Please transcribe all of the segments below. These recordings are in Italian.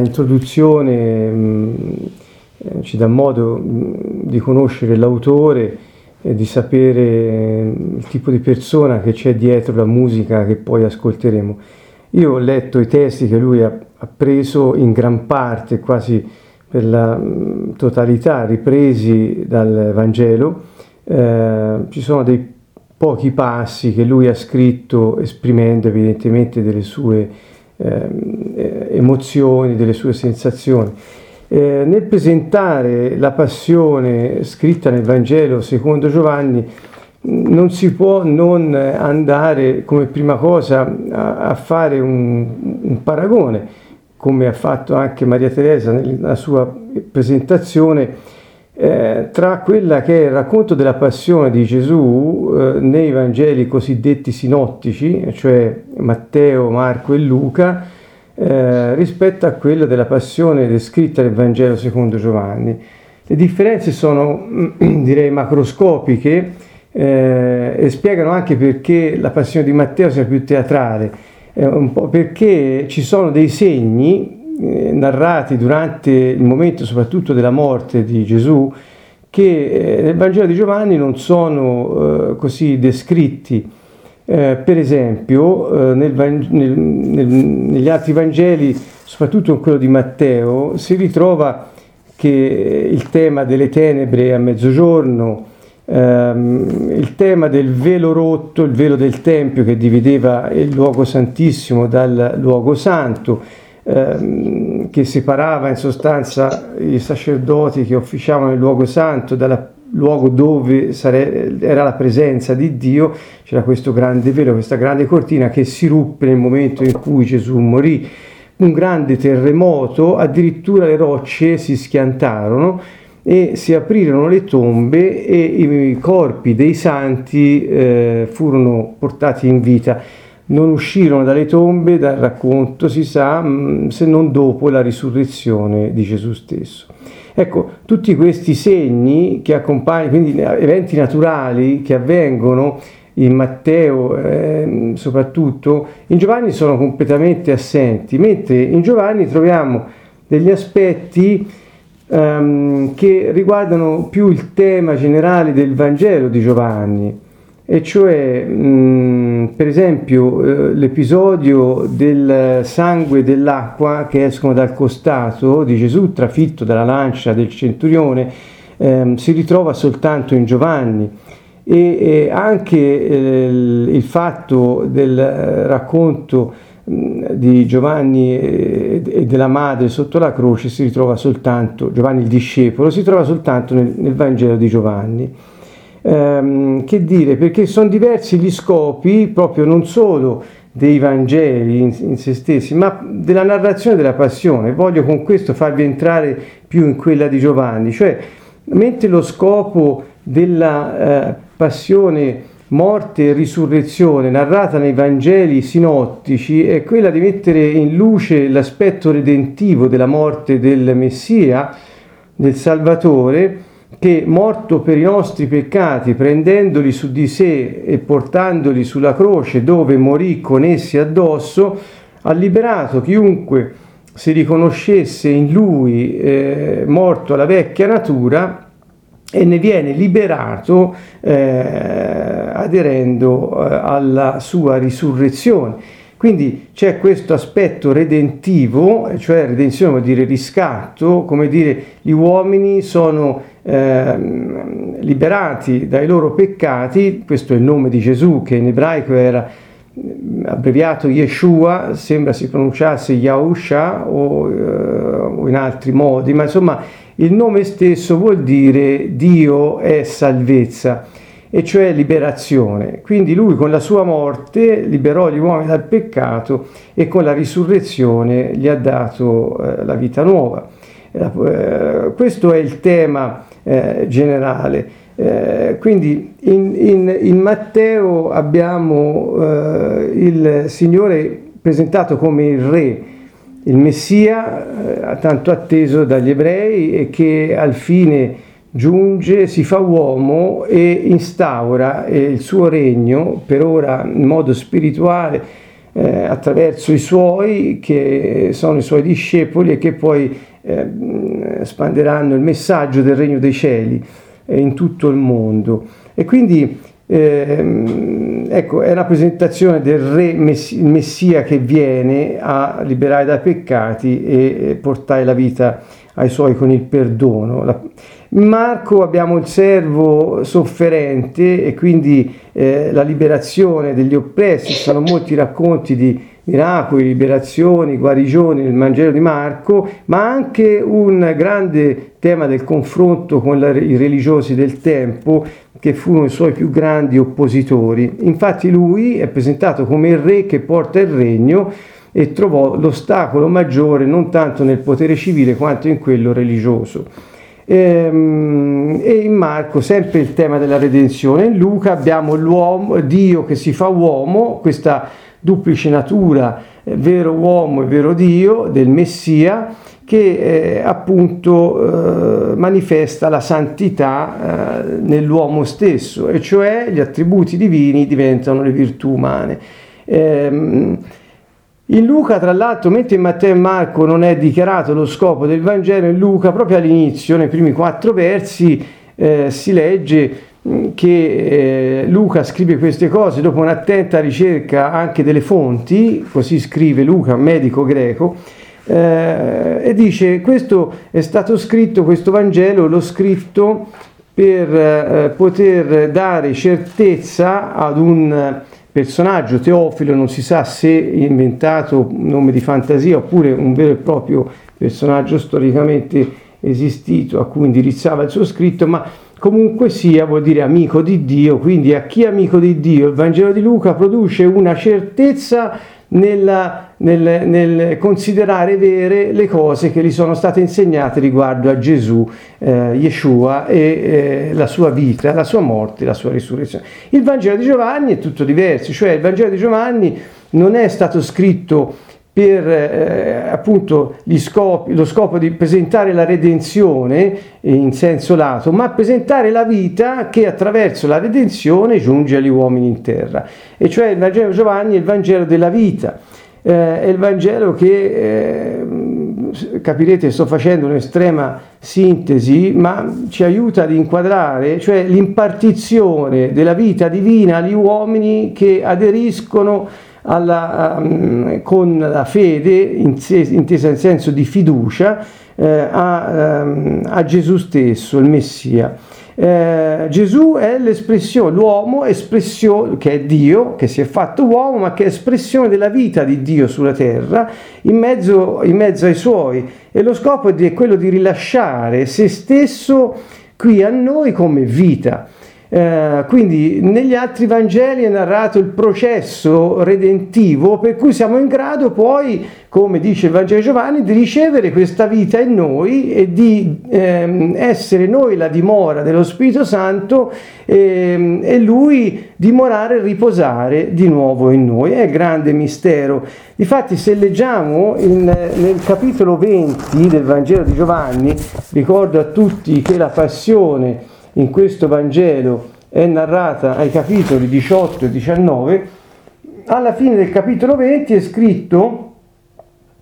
introduzione mh, eh, ci dà modo mh, di conoscere l'autore e di sapere il tipo di persona che c'è dietro la musica che poi ascolteremo. Io ho letto i testi che lui ha, ha preso in gran parte, quasi per la totalità, ripresi dal Vangelo. Eh, ci sono dei pochi passi che lui ha scritto esprimendo evidentemente delle sue eh, emozioni, delle sue sensazioni. Eh, nel presentare la passione scritta nel Vangelo secondo Giovanni, non si può non andare come prima cosa a, a fare un, un, paragone, come ha fatto anche Maria Teresa nella sua presentazione, eh, tra quella che è il racconto della passione di Gesù eh, nei Vangeli cosiddetti sinottici, cioè Matteo, Marco e Luca, eh, rispetto a quella della passione descritta nel Vangelo secondo Giovanni. Le differenze sono, direi, macroscopiche eh, e spiegano anche perché la passione di Matteo sia più teatrale, eh, un po' perché ci sono dei segni eh, narrati durante il momento soprattutto della morte di Gesù che eh, nel Vangelo di Giovanni non sono così descritti. Eh, per esempio, nel, nel, nel, negli altri Vangeli, soprattutto in quello di Matteo, si ritrova che il tema delle tenebre a mezzogiorno, ehm, il tema del velo rotto, il velo del Tempio che divideva il luogo santissimo dal luogo santo, ehm, che separava in sostanza i sacerdoti che officiavano il luogo santo dal luogo dove sare- era la presenza di Dio, c'era questo grande velo, questa grande cortina che si ruppe nel momento in cui Gesù morì. Un grande terremoto, addirittura le rocce si schiantarono e si aprirono le tombe e i corpi dei santi eh, furono portati in vita. Non uscirono dalle tombe, dal racconto si sa, mm, se non dopo la risurrezione di Gesù stesso. Ecco, tutti questi segni che accompagnano, quindi eventi naturali che avvengono in Matteo eh, soprattutto, in Giovanni sono completamente assenti, mentre in Giovanni troviamo degli aspetti ehm, che riguardano più il tema generale del Vangelo di Giovanni, e cioè mh, per esempio eh, l'episodio del sangue e dell'acqua che escono dal costato di Gesù trafitto dalla lancia del centurione ehm, si ritrova soltanto in Giovanni e, e anche eh, il fatto del racconto di Giovanni e della madre sotto la croce si ritrova soltanto, Giovanni il discepolo, si trova soltanto nel, nel Vangelo di Giovanni. Ehm, che dire, perché sono diversi gli scopi proprio non solo dei Vangeli in, in, se stessi, ma della narrazione della passione. Voglio con questo farvi entrare più in quella di Giovanni, cioè mentre lo scopo della eh, passione morte e risurrezione narrata nei Vangeli sinottici è quella di mettere in luce l'aspetto redentivo della morte del Messia, del Salvatore, che morto per i nostri peccati, prendendoli su di sé e portandoli sulla croce dove morì con essi addosso, ha liberato chiunque si riconoscesse in lui eh, morto alla vecchia natura e ne viene liberato eh, aderendo eh, alla sua risurrezione. Quindi c'è questo aspetto redentivo, cioè redenzione vuol dire riscatto, come dire gli uomini sono eh, liberati dai loro peccati, questo è il nome di Gesù che in ebraico era mm, abbreviato Yeshua, sembra si pronunciasse Yahusha o, eh, o in altri modi, ma insomma il nome stesso vuol dire Dio è salvezza, e cioè liberazione. Quindi lui con la sua morte liberò gli uomini dal peccato e con la risurrezione gli ha dato eh, la vita nuova. Eh, questo è il tema eh, generale. Eh, quindi in, in, in, Matteo abbiamo eh, il Signore presentato come il Re, il Messia, eh, tanto atteso dagli ebrei e che al fine giunge, si fa uomo e instaura eh, il suo regno, per ora in modo spirituale, eh, attraverso i suoi, che sono i suoi discepoli e che poi eh, spanderanno il messaggio del regno dei cieli eh, in tutto il mondo. E quindi eh, ecco, è la presentazione del re messi- messia che viene a liberare dai peccati e portare la vita ai suoi con il perdono. La, in Marco abbiamo il servo sofferente e quindi eh, la liberazione degli oppressi, ci sono molti racconti di miracoli, liberazioni, guarigioni nel Vangelo di Marco, ma anche un grande tema del confronto con la, i religiosi del tempo che furono i suoi più grandi oppositori. Infatti lui è presentato come il re che porta il regno e trovò l'ostacolo maggiore non tanto nel potere civile quanto in quello religioso. Ehm, e in Marco sempre il tema della redenzione, in Luca abbiamo l'uomo, Dio che si fa uomo, questa duplice natura, eh, vero uomo e vero Dio del Messia, che eh, appunto eh, manifesta la santità eh, nell'uomo stesso, e cioè gli attributi divini diventano le virtù umane. In Luca, tra l'altro, mentre in Matteo e Marco non è dichiarato lo scopo del Vangelo, in Luca, proprio all'inizio, nei primi quattro versi, eh, si legge mm, che eh, Luca scrive queste cose dopo un'attenta ricerca anche delle fonti, così scrive Luca, medico greco, eh, e dice questo è stato scritto, questo Vangelo l'ho scritto per eh, poter dare certezza ad un personaggio teofilo, non si sa se inventato nome di fantasia oppure un vero e proprio personaggio storicamente esistito a cui indirizzava il suo scritto, ma comunque sia vuol dire amico di Dio, quindi a chi è amico di Dio? Il Vangelo di Luca produce una certezza nella, nel, nel, considerare vere le cose che gli sono state insegnate riguardo a Gesù, eh, Yeshua e eh, la sua vita, la sua morte, la sua risurrezione. Il Vangelo di Giovanni è tutto diverso, cioè il Vangelo di Giovanni non è stato scritto per eh, appunto scopi, lo scopo di presentare la redenzione in senso lato, ma presentare la vita che attraverso la redenzione giunge agli uomini in terra. E cioè il Vangelo Giovanni è il Vangelo della vita, eh, è il Vangelo che, eh, capirete, sto facendo un'estrema sintesi, ma ci aiuta ad inquadrare, cioè l'impartizione della vita divina agli uomini che aderiscono alla, um, con la fede, intesa in senso di fiducia, eh, a, um, a, Gesù stesso, il Messia. Eh, Gesù è l'espressione, l'uomo espressione, che è Dio, che si è fatto uomo, ma che è espressione della vita di Dio sulla terra, in mezzo, in mezzo ai suoi. E lo scopo è quello di rilasciare se stesso qui a noi come vita. Eh, quindi negli altri Vangeli è narrato il processo redentivo per cui siamo in grado poi, come dice il Vangelo Giovanni, di ricevere questa vita in noi e di ehm, essere noi la dimora dello Spirito Santo ehm, e lui dimorare e riposare di nuovo in noi. È grande mistero. Difatti se leggiamo in, nel capitolo 20 del Vangelo di Giovanni, ricordo a tutti che la passione in questo Vangelo è narrata ai capitoli 18 e 19, alla fine del capitolo 20 è scritto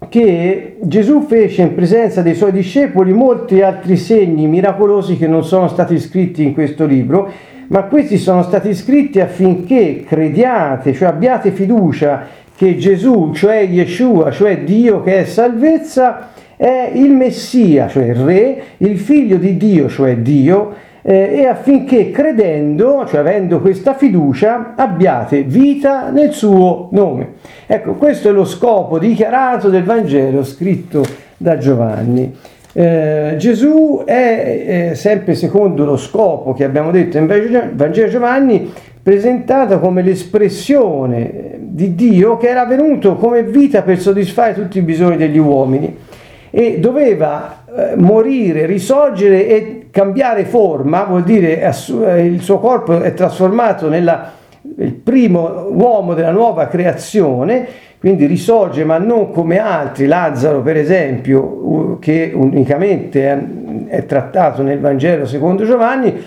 che Gesù fece in presenza dei suoi discepoli molti altri segni miracolosi che non sono stati scritti in questo libro, ma questi sono stati scritti affinché crediate, cioè abbiate fiducia che Gesù, cioè Yeshua, cioè Dio che è salvezza, è il Messia, cioè il Re, il figlio di Dio, cioè Dio, eh, e affinché credendo, cioè avendo questa fiducia, abbiate vita nel suo nome. Ecco, questo è lo scopo dichiarato del Vangelo scritto da Giovanni. Eh, Gesù è, eh, sempre secondo lo scopo che abbiamo detto in Vangelo Giovanni, presentato come l'espressione di Dio che era venuto come vita per soddisfare tutti i bisogni degli uomini e doveva eh, morire, risorgere e cambiare forma vuol dire eh, il suo corpo è trasformato nel primo uomo della nuova creazione, quindi risorge ma non come altri, Lazzaro per esempio, che unicamente è trattato nel Vangelo secondo Giovanni,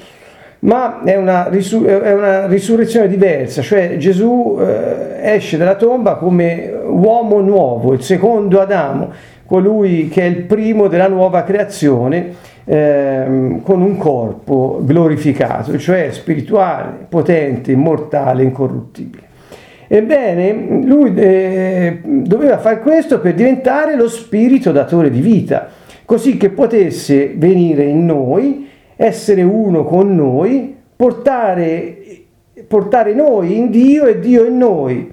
ma è una, risur- è una risurrezione diversa, cioè Gesù eh, esce dalla tomba come uomo nuovo, il secondo Adamo, colui che è il primo della nuova creazione eh, con un corpo glorificato, cioè spirituale, potente, immortale, incorruttibile. Ebbene, lui eh, doveva fare questo per diventare lo spirito datore di vita, così che potesse venire in noi, essere uno con noi, portare, portare noi in Dio e Dio in noi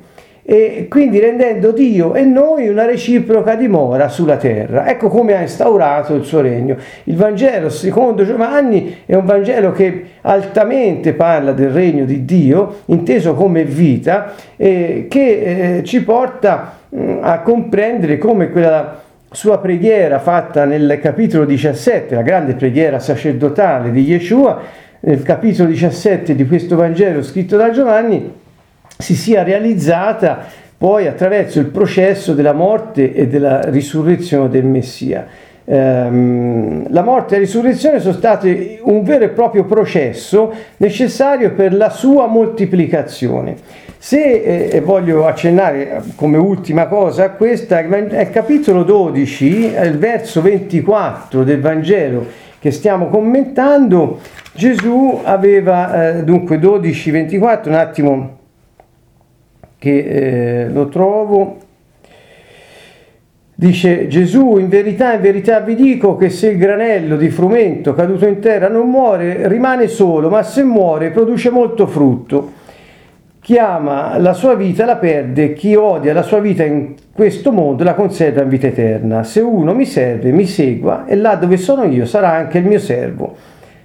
e quindi rendendo Dio e noi una reciproca dimora sulla terra. Ecco come ha instaurato il suo regno. Il Vangelo, secondo Giovanni, è un Vangelo che altamente parla del regno di Dio, inteso come vita, eh, che eh, ci porta mh, mm, a comprendere come quella sua preghiera fatta nel capitolo 17, la grande preghiera sacerdotale di Yeshua, nel capitolo 17 di questo Vangelo scritto da Giovanni, si sia realizzata poi attraverso il processo della morte e della risurrezione del Messia. Ehm, la morte e la risurrezione sono stati un vero e proprio processo necessario per la sua moltiplicazione. Se eh, voglio accennare come ultima cosa a questa, è il capitolo 12, il verso 24 del Vangelo che stiamo commentando, Gesù aveva, eh, dunque 12, 24, un attimo che eh, lo trovo. Dice Gesù, in verità, in verità vi dico che se il granello di frumento caduto in terra non muore, rimane solo, ma se muore produce molto frutto. Chi ama la sua vita la perde, chi odia la sua vita in questo mondo la conserva in vita eterna. Se uno mi serve, mi segua, e là dove sono io sarà anche il mio servo.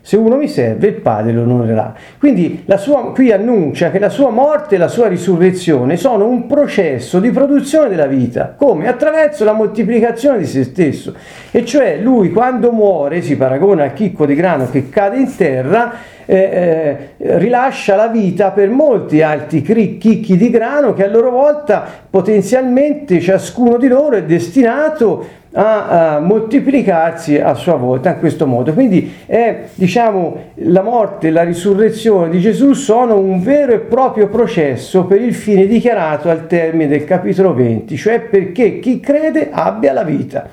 Se uno mi serve, il Padre lo onorerà. Quindi sua, qui annuncia che la sua morte e la sua risurrezione sono un processo di produzione della vita, come attraverso la moltiplicazione di se stesso. E cioè lui quando muore, si paragona al chicco di grano che cade in terra, eh, eh, rilascia la vita per molti altri chicchi di grano che a loro volta potenzialmente ciascuno di loro è destinato a, a, moltiplicarsi a sua volta in questo modo. Quindi è, diciamo, la morte e la risurrezione di Gesù sono un vero e proprio processo per il fine dichiarato al termine del capitolo 20, cioè perché chi crede abbia la vita.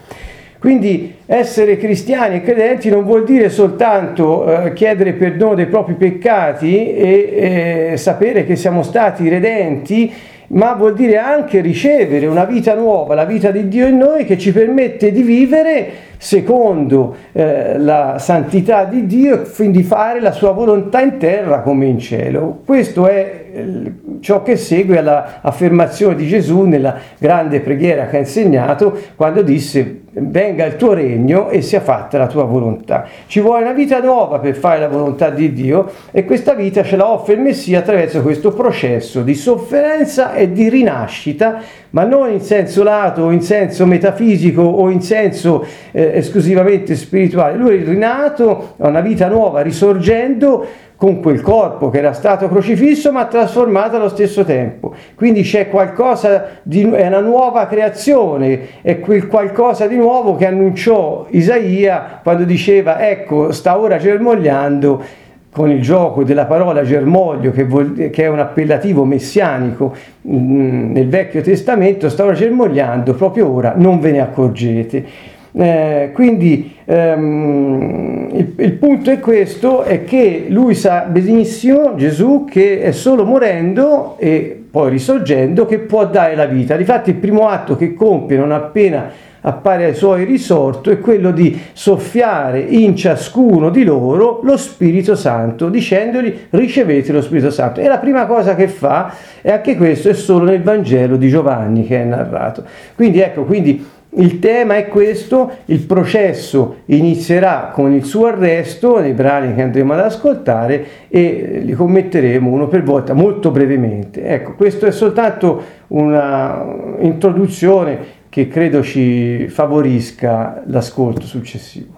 Quindi essere cristiani e credenti non vuol dire soltanto eh, chiedere perdono dei propri peccati e eh, sapere che siamo stati redenti ma vuol dire anche ricevere una vita nuova, la vita di Dio in noi che ci permette di vivere secondo eh, la santità di Dio e quindi fare la sua volontà in terra come in cielo. Questo è eh, ciò che segue all'affermazione di Gesù nella grande preghiera che ha insegnato quando disse venga il tuo regno e sia fatta la tua volontà. Ci vuole una vita nuova per fare la volontà di Dio e questa vita ce la offre il Messia attraverso questo processo di sofferenza e di rinascita, ma non in senso lato in senso metafisico o in senso eh, esclusivamente spirituale. Lui è rinato a una vita nuova, risorgendo con quel corpo che era stato crocifisso ma trasformato allo stesso tempo. Quindi c'è qualcosa di è una nuova creazione, è quel qualcosa di nuovo che annunciò Isaia quando diceva ecco sta ora germogliando con il gioco della parola germoglio che, vuol, che è un appellativo messianico mh, mm, nel Vecchio Testamento, sta ora germogliando, proprio ora non ve ne accorgete. Eh, quindi ehm, il, il, punto è questo, è che lui sa benissimo, Gesù, che è solo morendo e poi risorgendo che può dare la vita. Difatti il primo atto che compie non appena appare ai suoi risorto è quello di soffiare in ciascuno di loro lo Spirito Santo, dicendogli ricevete lo Spirito Santo. E la prima cosa che fa, e anche questo è solo nel Vangelo di Giovanni che è narrato. Quindi ecco, quindi il tema è questo, il processo inizierà con il suo arresto nei brani che andremo ad ascoltare e li commetteremo uno per volta molto brevemente. Ecco, questo è soltanto un'introduzione che credo ci favorisca l'ascolto successivo.